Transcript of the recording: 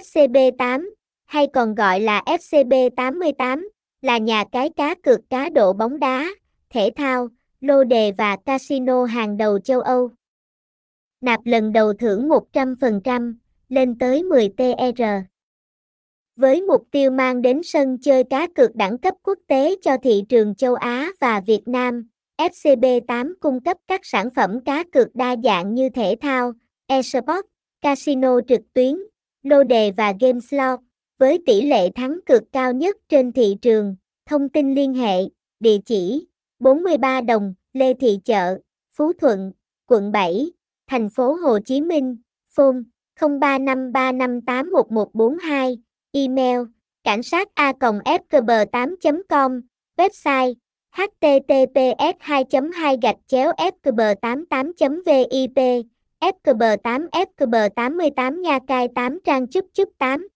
SCB-8, hay còn gọi là FCB88, là nhà cái cá cược cá độ bóng đá, thể thao, lô đề và casino hàng đầu châu Âu. Nạp lần đầu thưởng 100%, lên tới 10 TR. Với mục tiêu mang đến sân chơi cá cược đẳng cấp quốc tế cho thị trường châu Á và Việt Nam, FCB8 cung cấp các sản phẩm cá cược đa dạng như thể thao, eSports, casino trực tuyến, lô đề và game slot, với tỷ lệ thắng cược cao nhất trên thị trường. Thông tin liên hệ, địa chỉ 43 Đồng, Lê Thị Chợ, Phú Thuận, quận 7, thành phố Hồ Chí Minh, phone 0353581142, email cảnh sát a fkb 8 com website https 2 2 gạch chéo fkb 88 vip fkb 8 fkb 88 nha cai 8 trang Chức Chức 8